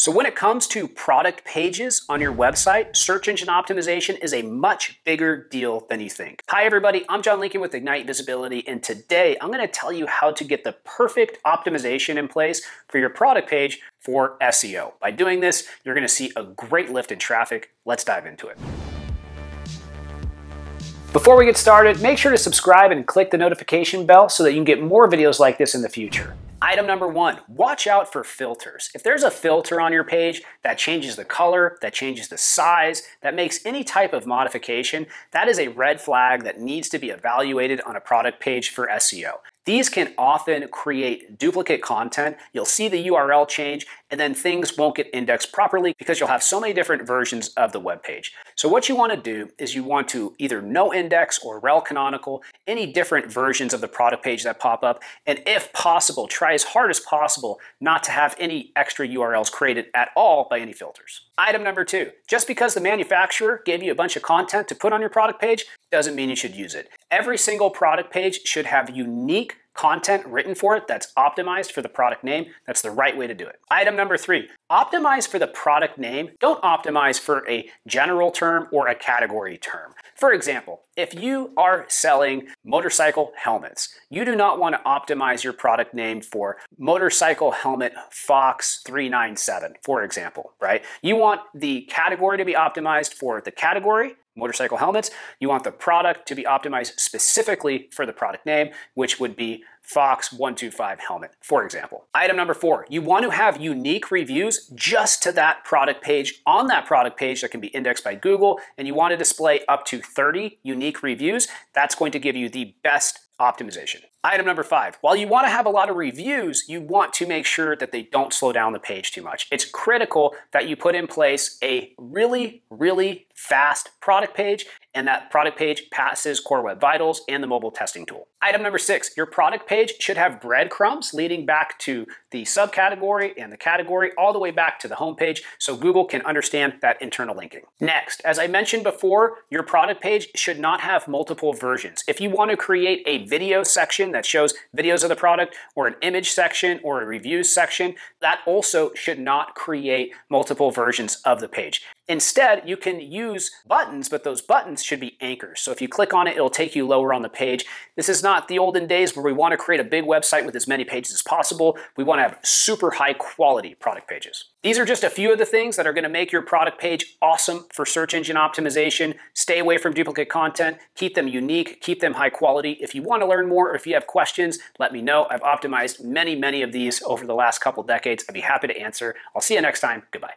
So when it comes to product pages on your website, search engine optimization is a much bigger deal than you think. Hi everybody, I'm John Lincoln with Ignite Visibility and today I'm going to tell you how to get the perfect optimization in place for your product page for SEO. By doing this, you're going to see a great lift in traffic. Let's dive into it. Before we get started, make sure to subscribe and click the notification bell so that you can get more videos like this in the future. Item number one, watch out for filters. If there's a filter on your page that changes the color, that changes the size, that makes any type of modification, that is a red flag that needs to be evaluated on a product page for SEO. These can often create duplicate content. You'll see the URL change and then things won't get indexed properly because you'll have so many different versions of the web page. So what you want to do is you want to either no index or rel canonical any different versions of the product page that pop up and if possible try as hard as possible not to have any extra URLs created at all by any filters. Item number two, just because the manufacturer gave you a bunch of content to put on your product page doesn't mean you should use it. Every single product page should have unique content written for it that's optimized for the product name. That's the right way to do it. Item number three, optimize for the product name. Don't optimize for a general term or a category term. For example, if you are selling motorcycle helmets, you do not want to optimize your product name for motorcycle helmet Fox 397, for example, right? You want the category to be optimized for the category motorcycle helmets. You want the product to be optimized specifically for the product name, which would be Fox 125 helmet, for example. Item number four, you want to have unique reviews just to that product page on that product page that can be indexed by Google, and you want to display up to 30 unique reviews. That's going to give you the best optimization. Item number five, while you want to have a lot of reviews, you want to make sure that they don't slow down the page too much. It's critical that you put in place a really, really fast product page and that product page passes Core Web Vitals and the mobile testing tool. Item number six, your product page should have breadcrumbs leading back to the subcategory and the category all the way back to the homepage so Google can understand that internal linking. Next, as I mentioned before, your product page should not have multiple versions. If you want to create a video section that shows videos of the product or an image section or a reviews section, that also should not create multiple versions of the page. Instead, you can use buttons, but those buttons should be anchors. So if you click on it, it'll take you lower on the page. This is not the olden days where we want to create a big website with as many pages as possible. We want to have super high quality product pages. These are just a few of the things that are going to make your product page awesome for search engine optimization. Stay away from duplicate content, keep them unique, keep them high quality. If you want to learn more or if you have questions, let me know. I've optimized many, many of these over the last couple decades. I'd be happy to answer. I'll see you next time. Goodbye.